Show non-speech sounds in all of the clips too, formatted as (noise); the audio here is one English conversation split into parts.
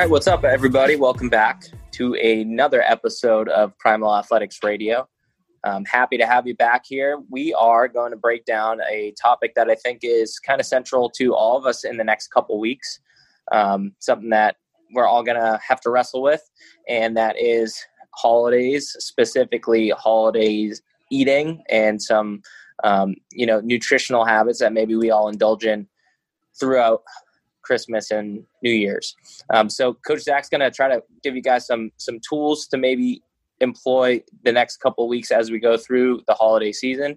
All right, what's up, everybody? Welcome back to another episode of Primal Athletics Radio. I'm happy to have you back here. We are going to break down a topic that I think is kind of central to all of us in the next couple weeks. Um, something that we're all going to have to wrestle with, and that is holidays, specifically holidays eating and some, um, you know, nutritional habits that maybe we all indulge in throughout Christmas and New Year's. Um, so Coach Zach's going to try to give you guys some some tools to maybe employ the next couple weeks as we go through the holiday season,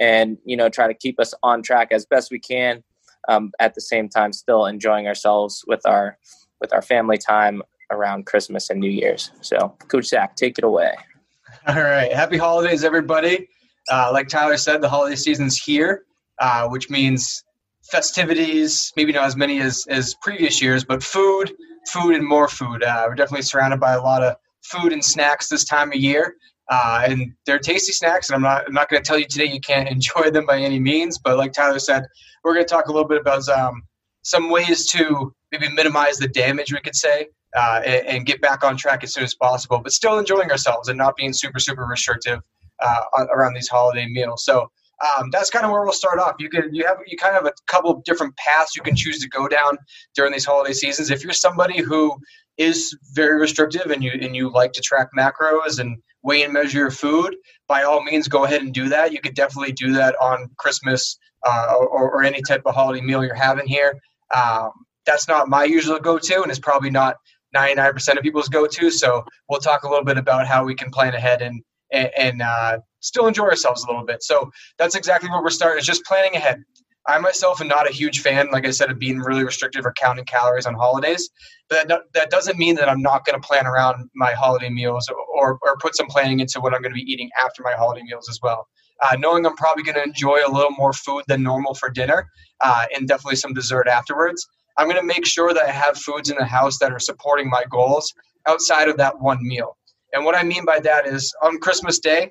and you know try to keep us on track as best we can. Um, at the same time, still enjoying ourselves with our with our family time around Christmas and New Year's. So, Coach Zach, take it away. (laughs) All right, happy holidays, everybody. Uh, like Tyler said, the holiday season's here, uh, which means festivities, maybe not as many as, as previous years, but food, food, and more food. Uh, we're definitely surrounded by a lot of food and snacks this time of year. Uh, and they're tasty snacks, and I'm not, I'm not going to tell you today you can't (laughs) enjoy them by any means, but like Tyler said, we're going to talk a little bit about um, some ways to maybe minimize the damage, we could say, uh, and, and, get back on track as soon as possible, but still enjoying ourselves and not being super, super restrictive uh, around these holiday meals. So um, that's kind of where we'll start off. You can you have you kind of have a couple of different paths you can choose to go down during these holiday seasons. If you're somebody who is very restrictive and you and you like to track macros and weigh and measure your food, by all means go ahead and do that. You could definitely do that on Christmas uh, or, or, any type of holiday meal you're having here. Um, that's not my usual go-to, and it's probably not 99% of people's go-to. So we'll talk a little bit about how we can plan ahead and and, and uh, still enjoy ourselves a little bit. So that's exactly what we're starting. Is just planning ahead. I myself am not a huge fan, like I said, of being really restrictive or counting calories on holidays. But that, that doesn't mean that I'm not going to plan around my holiday meals or, or put some planning into what I'm going to be eating after my holiday meals as well. Uh, knowing I'm probably going to enjoy a little more food than normal for dinner uh, and definitely some dessert afterwards. I'm going to make sure that I have foods in the house that are supporting my goals outside of that one meal. And what I mean by that is on Christmas Day,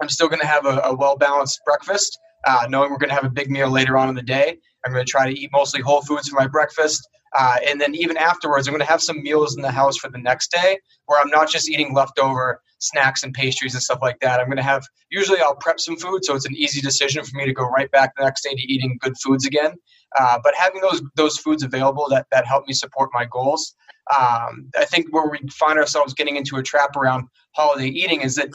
I'm still going to have a, a well balanced breakfast, uh, knowing we're going to have a big meal later on in the day. I'm going to try to eat mostly whole foods for my breakfast. Uh, and then even afterwards, I'm going to have some meals in the house for the next day where I'm not just eating leftover snacks and pastries and stuff like that. I'm going to have, usually I'll prep some food, so it's an easy decision for me to go right back the next day to eating good foods again. Uh, but having those those foods available that, that help me support my goals, um, I think where we find ourselves getting into a trap around holiday eating is that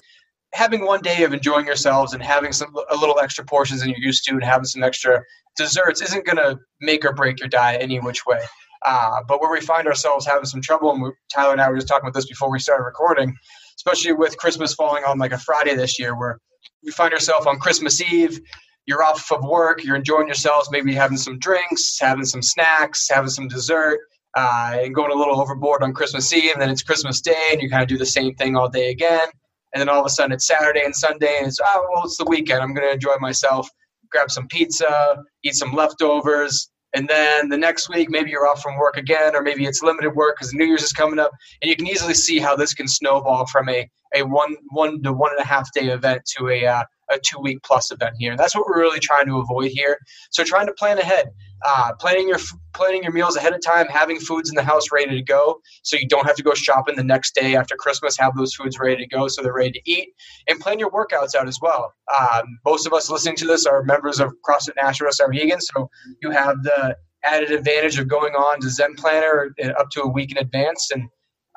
having one day of enjoying yourselves and having some a little extra portions than you're used to and having some extra desserts isn't going to make or break your diet any which way. Uh, but where we find ourselves having some trouble, and we, Tyler and I were just talking about this before we started recording, especially with Christmas falling on like a Friday this year, where we find ourselves on Christmas Eve, you're off of work, you're enjoying yourselves, maybe having some drinks, having some snacks, having some dessert, uh, and going a little overboard on Christmas Eve, and then it's Christmas Day, and you kind of do the same thing all day again and then all of a sudden it's Saturday and Sunday, and it's oh well, it's the weekend. I'm going to enjoy myself, grab some pizza, eat some leftovers, and then the next week maybe you're off from work again, or maybe it's limited work because New Year's is coming up, and you can easily see how this can snowball from a a one one to one and a half day event to a uh, a two week plus event here. And that's what we're really trying to avoid here. So trying to plan ahead, uh, planning your planning your meals ahead of time, having foods in the house ready to go, so you don't have to go shopping the next day after Christmas. Have those foods ready to go, so they're ready to eat, and plan your workouts out as well. Um, most of us listening to this are members of CrossFit Nashua Souhegan, so you have the added advantage of going on to Zen Planner up to a week in advance and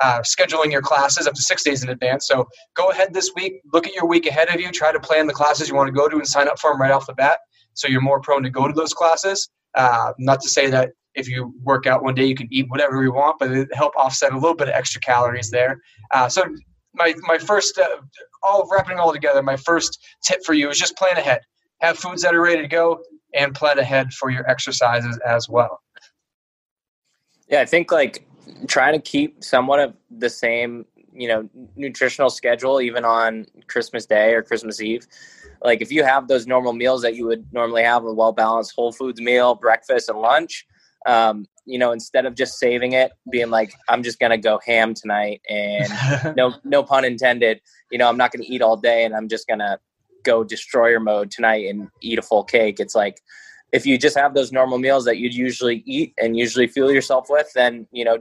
uh, scheduling your classes up to six days in advance. So go ahead this week, look at your week ahead of you, try to plan the classes you want to go to and sign up for them right off the bat. So you're more prone to go to those classes. Uh, not to say that if you work out one day, you can eat whatever you want, but it help offset a little bit of extra calories there. Uh, so my, my first, uh, all wrapping all together, my first tip for you is just plan ahead. Have foods that are ready to go and plan ahead for your exercises as well. Yeah, I think like trying to keep somewhat of the same you know nutritional schedule even on christmas day or christmas eve like if you have those normal meals that you would normally have a well balanced whole foods meal breakfast and lunch um, you know instead of just saving it being like i'm just gonna go ham tonight and (laughs) no no pun intended you know i'm not gonna eat all day and i'm just gonna go destroyer mode tonight and eat a full cake it's like if you just have those normal meals that you'd usually eat and usually fuel yourself with then you know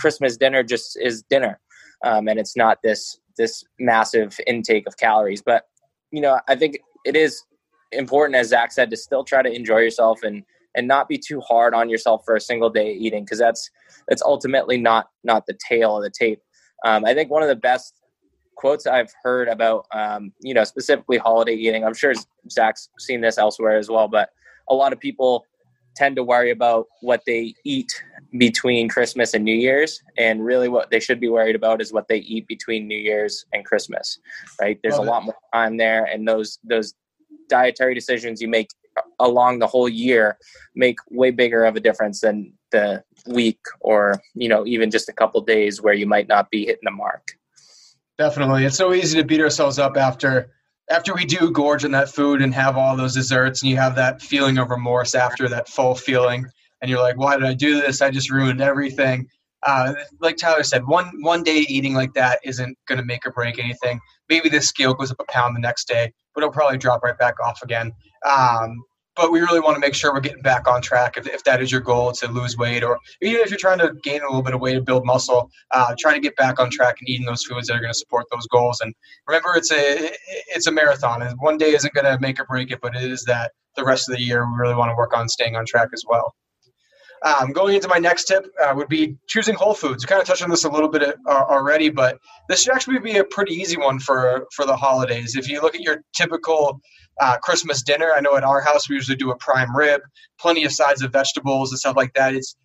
Christmas dinner just is dinner, um, and it's not this this massive intake of calories. But you know, I think it is important, as Zach said, to still try to enjoy yourself and and not be too hard on yourself for a single day eating because that's that's ultimately not not the tail of the tape. Um, I think one of the best quotes I've heard about, um, you know, specifically holiday eating. I'm sure Zach's seen this elsewhere as well, but a lot of people tend to worry about what they eat between Christmas and New Year's, and really what they should be worried about is what they eat between New Year's and Christmas. Right? There's Love a lot more time there, and those those dietary decisions you make along the whole year make way bigger of a difference than the week or you know even just a couple days where you might not be hitting the mark. Definitely, it's so easy to beat ourselves up after after we do gorge on that food and have all those desserts, and you have that feeling of remorse after that full feeling, and you're like, "Why did I do this? I just ruined everything." Uh, like Tyler said, one one day eating like that isn't going to make or break anything. Maybe the scale goes up a pound the next day, but it'll probably drop right back off again. Um, but we really want to make sure we're getting back on track if, if that is your goal to lose weight or even if you're trying to gain a little bit of weight to build muscle uh, trying to get back on track and eating those foods that are going to support those goals and remember it's a it's a marathon and one day isn't going to make or break it but it is that the rest of the year we really want to work on staying on track as well um, going into my next tip uh, would be choosing whole foods. We kind of touched on this a little bit uh, already, but this should actually be a pretty easy one for for the holidays. If you look at your typical uh, Christmas dinner, I know at our house we usually do a prime rib, plenty of sides of vegetables and stuff like that. It's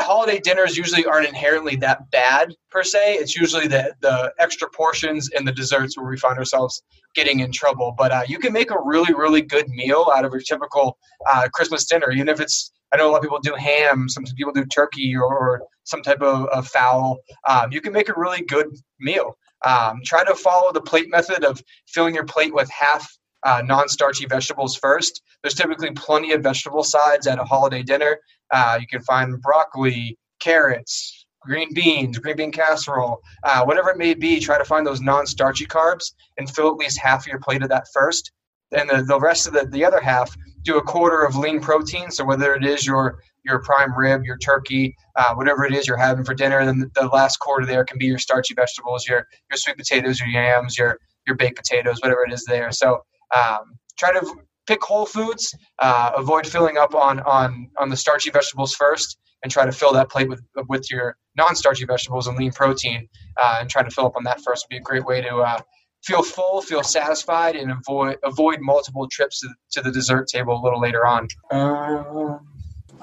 holiday dinners usually aren't inherently that bad per se. It's usually the the extra portions and the desserts where we find ourselves getting in trouble. But uh, you can make a really really good meal out of your typical uh, Christmas dinner, even if it's I know a lot of people do ham, some people do turkey or some type of, of fowl. Um, you can make a really good meal. Um, try to follow the plate method of filling your plate with half uh, non-starchy vegetables first. There's typically plenty of vegetable sides at a holiday dinner. Uh, you can find broccoli, carrots, green beans, green bean casserole, uh, whatever it may be. Try to find those non-starchy carbs and fill at least half of your plate of that first. And the, the rest of the, the other half, do a quarter of lean protein. So whether it is your your prime rib, your turkey, uh, whatever it is you're having for dinner, then the last quarter there can be your starchy vegetables, your your sweet potatoes, your yams, your your baked potatoes, whatever it is there. So um, try to pick whole foods. Uh, avoid filling up on on on the starchy vegetables first, and try to fill that plate with with your non-starchy vegetables and lean protein, uh, and try to fill up on that first would be a great way to uh, feel full, feel satisfied, and avoid avoid multiple trips to, to the dessert table a little later on. Uh,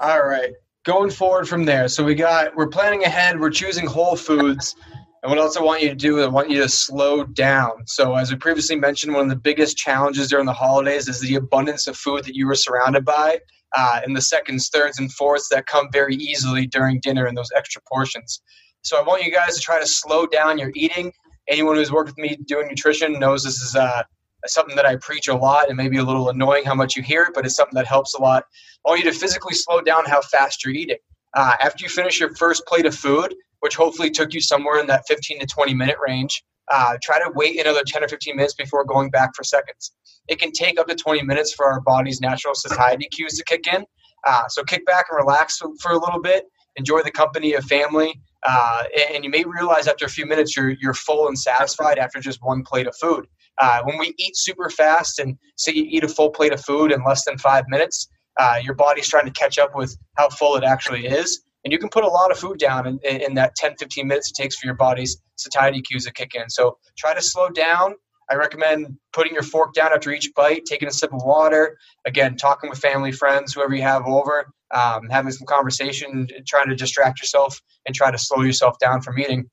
all right, going forward from there. So we got we're planning ahead. We're choosing whole foods. And what else I want you to do is I want you to slow down. So, as we previously mentioned, one of the biggest challenges during the holidays is the abundance of food that you were surrounded by, uh, and the seconds, thirds, and fourths that come very easily during dinner and those extra portions. So, I want you guys to try to slow down your eating anyone who's worked with me doing nutrition knows this is uh, something that I preach a lot and maybe a little annoying how much you hear it, but it's something that helps a lot. I want you to physically slow down how fast you're eating. Uh, after you finish your first plate of food, which hopefully took you somewhere in that 15 to 20 minute range, uh, try to wait another 10 or 15 minutes before going back for seconds. It can take up to 20 minutes for our body's natural satiety cues to kick in. Uh, so kick back and relax for, a little bit. Enjoy the company of family. Uh, and you may realize after a few minutes you're, you're full and satisfied after just one plate of food. Uh, when we eat super fast and say you eat a full plate of food in less than five minutes, uh, your body's trying to catch up with how full it actually is. And you can put a lot of food down in, in that 10, 15 minutes it takes for your body's satiety cues to kick in. So try to slow down. I recommend putting your fork down after each bite, taking a sip of water, again, talking with family, friends, whoever you have over, um, having some conversation, trying to distract yourself and try to slow yourself down from eating.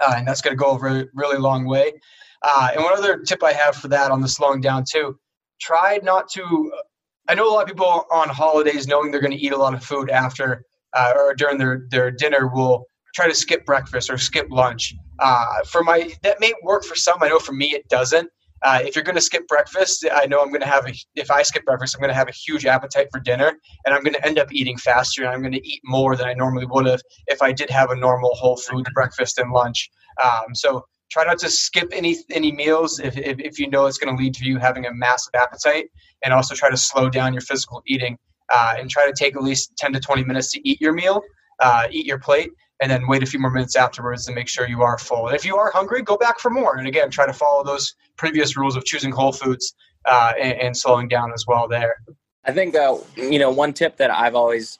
Uh, and that's going to go a really, really long way. Uh, and one other tip I have for that on the slowing down too, try not to. I know a lot of people on holidays, knowing they're going to eat a lot of food after uh, or during their, their dinner, will try to skip breakfast or skip lunch. Uh, for my that may work for some. I know for me it doesn't. Uh, if you're going to skip breakfast, I know I'm going to have a. If I skip breakfast, I'm going to have a huge appetite for dinner, and I'm going to end up eating faster, and I'm going to eat more than I normally would have if I did have a normal whole food breakfast and lunch. Um, so try not to skip any any meals if, if, if you know it's going to lead to you having a massive appetite, and also try to slow down your physical eating uh, and try to take at least 10 to 20 minutes to eat your meal. uh, eat your plate, and then wait a few more minutes afterwards to make sure you are full. And if you are hungry, go back for more. And again, try to follow those previous rules of choosing whole foods uh, and, and, slowing down as well there. I think, uh, you know, one tip that I've always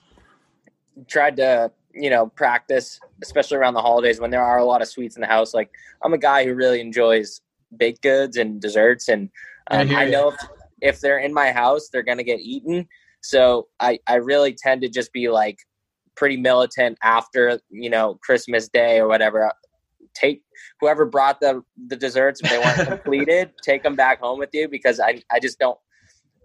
tried to, you know, practice, especially around the holidays when there are a lot of sweets in the house. Like, I'm a guy who really enjoys baked goods and desserts. And um, I, I know if, if they're in my house, they're going to get eaten. So I, I really tend to just be like, pretty militant after you know Christmas Day or whatever. Take whoever brought the the desserts if they weren't (laughs) completed, take them back home with you because I I just don't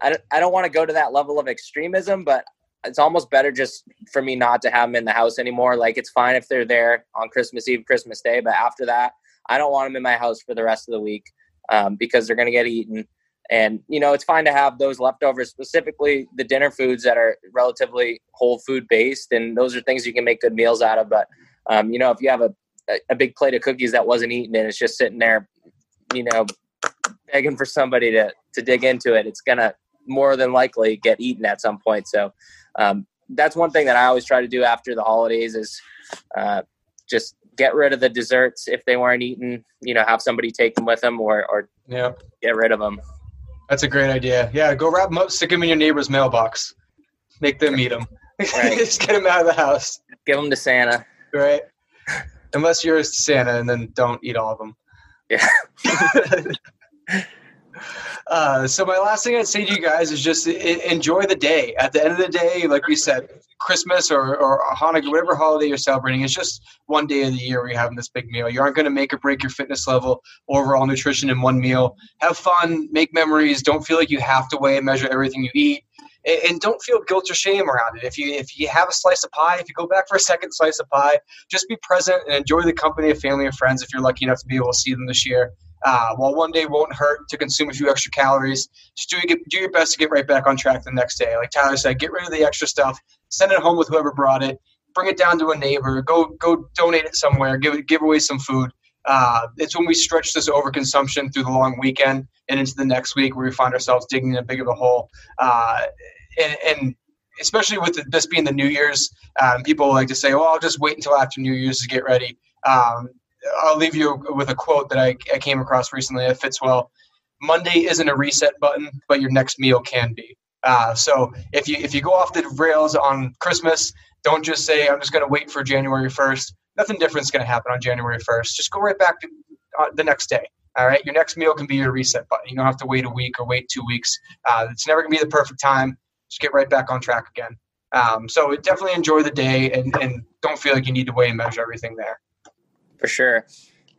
I don't, I don't want to go to that level of extremism, but it's almost better just for me not to have them in the house anymore. Like it's fine if they're there on Christmas Eve, Christmas Day, but after that, I don't want them in my house for the rest of the week um, because they're going to get eaten. And you know, it's fine to have those leftovers, specifically the dinner foods that are relatively whole food based, and those are things you can make good meals out of. But um, you know, if you have a a big plate of cookies that wasn't eaten and it's just sitting there, you know, begging for somebody to to dig into it, it's gonna more than likely get eaten at some point. So um, that's one thing that I always try to do after the holidays is uh, just get rid of the desserts if they weren't eaten. You know, have somebody take them with them or or yeah. get rid of them. That's a great idea. Yeah, go wrap them up, stick them in your neighbor's mailbox, make them eat them. Right. (laughs) Just get them out of the house. Give them to Santa. Right. Unless you're Santa, and then don't eat all of them. Yeah. (laughs) (laughs) uh, so my last thing I'd say to you guys is just enjoy the day. At the end of the day, like we said, Christmas or, or Hanukkah, whatever holiday you're celebrating, it's just one day of the year where you're having this big meal. You aren't going to make or break your fitness level, overall nutrition in one meal. Have fun, make memories. Don't feel like you have to weigh and measure everything you eat. And don't feel guilt or shame around it. If you if you have a slice of pie, if you go back for a second slice of pie, just be present and enjoy the company of family and friends if you're lucky enough to be able to see them this year. Uh, while one day won't hurt to consume a few extra calories, just do, do your best to get right back on track the next day. Like Tyler said, get rid of the extra stuff, send it home with whoever brought it, bring it down to a neighbor, go go donate it somewhere, give give away some food. Uh, it's when we stretch this overconsumption through the long weekend and into the next week where we find ourselves digging in a big of a hole. Uh, and, and, especially with this being the New Year's, um, people like to say, "Well, I'll just wait until after New Year's to get ready." Um, I'll leave you with a quote that I, I came across recently that fits well. Monday isn't a reset button, but your next meal can be. Uh, so if you if you go off the rails on Christmas, don't just say I'm just going to wait for January 1st. Nothing different is going to happen on January 1st. Just go right back to uh, the next day. All right, your next meal can be your reset button. You don't have to wait a week or wait two weeks. Uh, it's never going to be the perfect time. Just get right back on track again. Um, so definitely enjoy the day and, and don't feel like you need to weigh and measure everything there. For sure.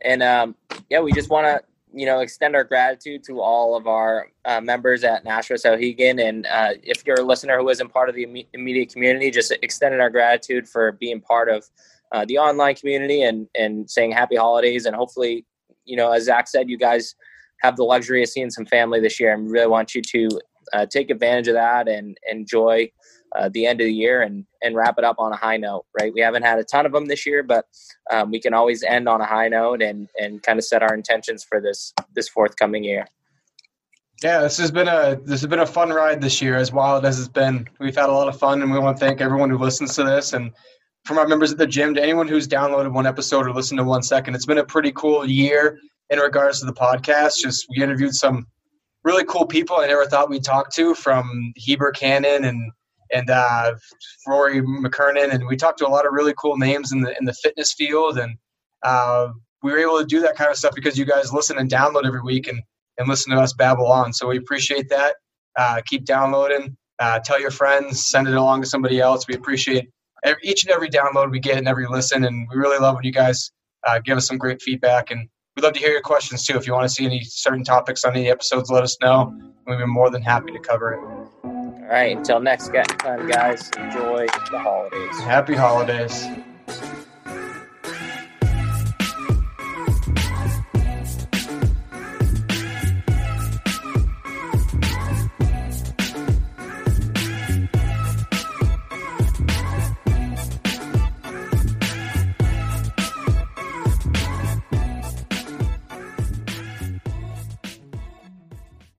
And um, yeah, we just want to you know extend our gratitude to all of our uh, members at Nashua Souhegan, and uh, if you're a listener who isn't part of the immediate community, just extending our gratitude for being part of uh, the online community and and saying happy holidays, and hopefully, you know, as Zach said, you guys have the luxury of seeing some family this year, and really want you to uh, take advantage of that and enjoy uh, the end of the year and and wrap it up on a high note. Right, we haven't had a ton of them this year, but um, we can always end on a high note and and kind of set our intentions for this this forthcoming year. Yeah, this has been a this has been a fun ride this year, as wild as it's been. We've had a lot of fun, and we want to thank everyone who listens to this, and from our members at the gym to anyone who's downloaded one episode or listened to one second. It's been a pretty cool year in regards to the podcast. Just we interviewed some really cool people I never thought we'd talk to, from Heber Cannon and and uh, Rory McKernan, and we talked to a lot of really cool names in the in the fitness field, and uh, we were able to do that kind of stuff because you guys listen and download every week and and listen to us babble on. So we appreciate that. Uh, keep downloading. Uh, tell your friends. Send it along to somebody else. We appreciate each and every download we get and every listen, and we really love when you guys uh, give us some great feedback. And we'd love to hear your questions too. If you want to see any certain topics on any episodes, let us know. We'd be more than happy to cover it. All right. Until next time, guys, enjoy the holidays. Happy holidays.